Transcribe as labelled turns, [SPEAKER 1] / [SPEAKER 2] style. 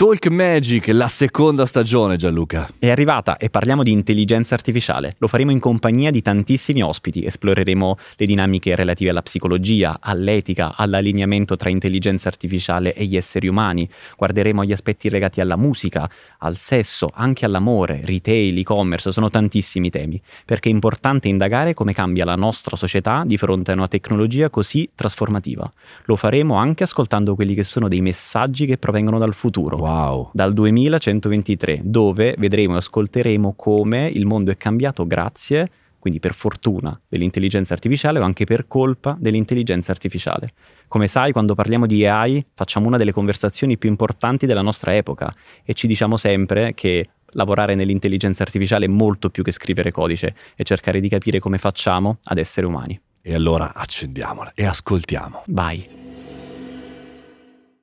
[SPEAKER 1] Talk Magic, la seconda stagione Gianluca.
[SPEAKER 2] È arrivata e parliamo di intelligenza artificiale. Lo faremo in compagnia di tantissimi ospiti, esploreremo le dinamiche relative alla psicologia, all'etica, all'allineamento tra intelligenza artificiale e gli esseri umani, guarderemo gli aspetti legati alla musica, al sesso, anche all'amore, retail, e-commerce, sono tantissimi temi, perché è importante indagare come cambia la nostra società di fronte a una tecnologia così trasformativa. Lo faremo anche ascoltando quelli che sono dei messaggi che provengono dal futuro.
[SPEAKER 1] Wow Wow.
[SPEAKER 2] Dal 2123, dove vedremo e ascolteremo come il mondo è cambiato grazie, quindi per fortuna, dell'intelligenza artificiale o anche per colpa dell'intelligenza artificiale. Come sai, quando parliamo di AI facciamo una delle conversazioni più importanti della nostra epoca e ci diciamo sempre che lavorare nell'intelligenza artificiale è molto più che scrivere codice e cercare di capire come facciamo ad essere umani.
[SPEAKER 1] E allora accendiamola e ascoltiamo.
[SPEAKER 2] Vai.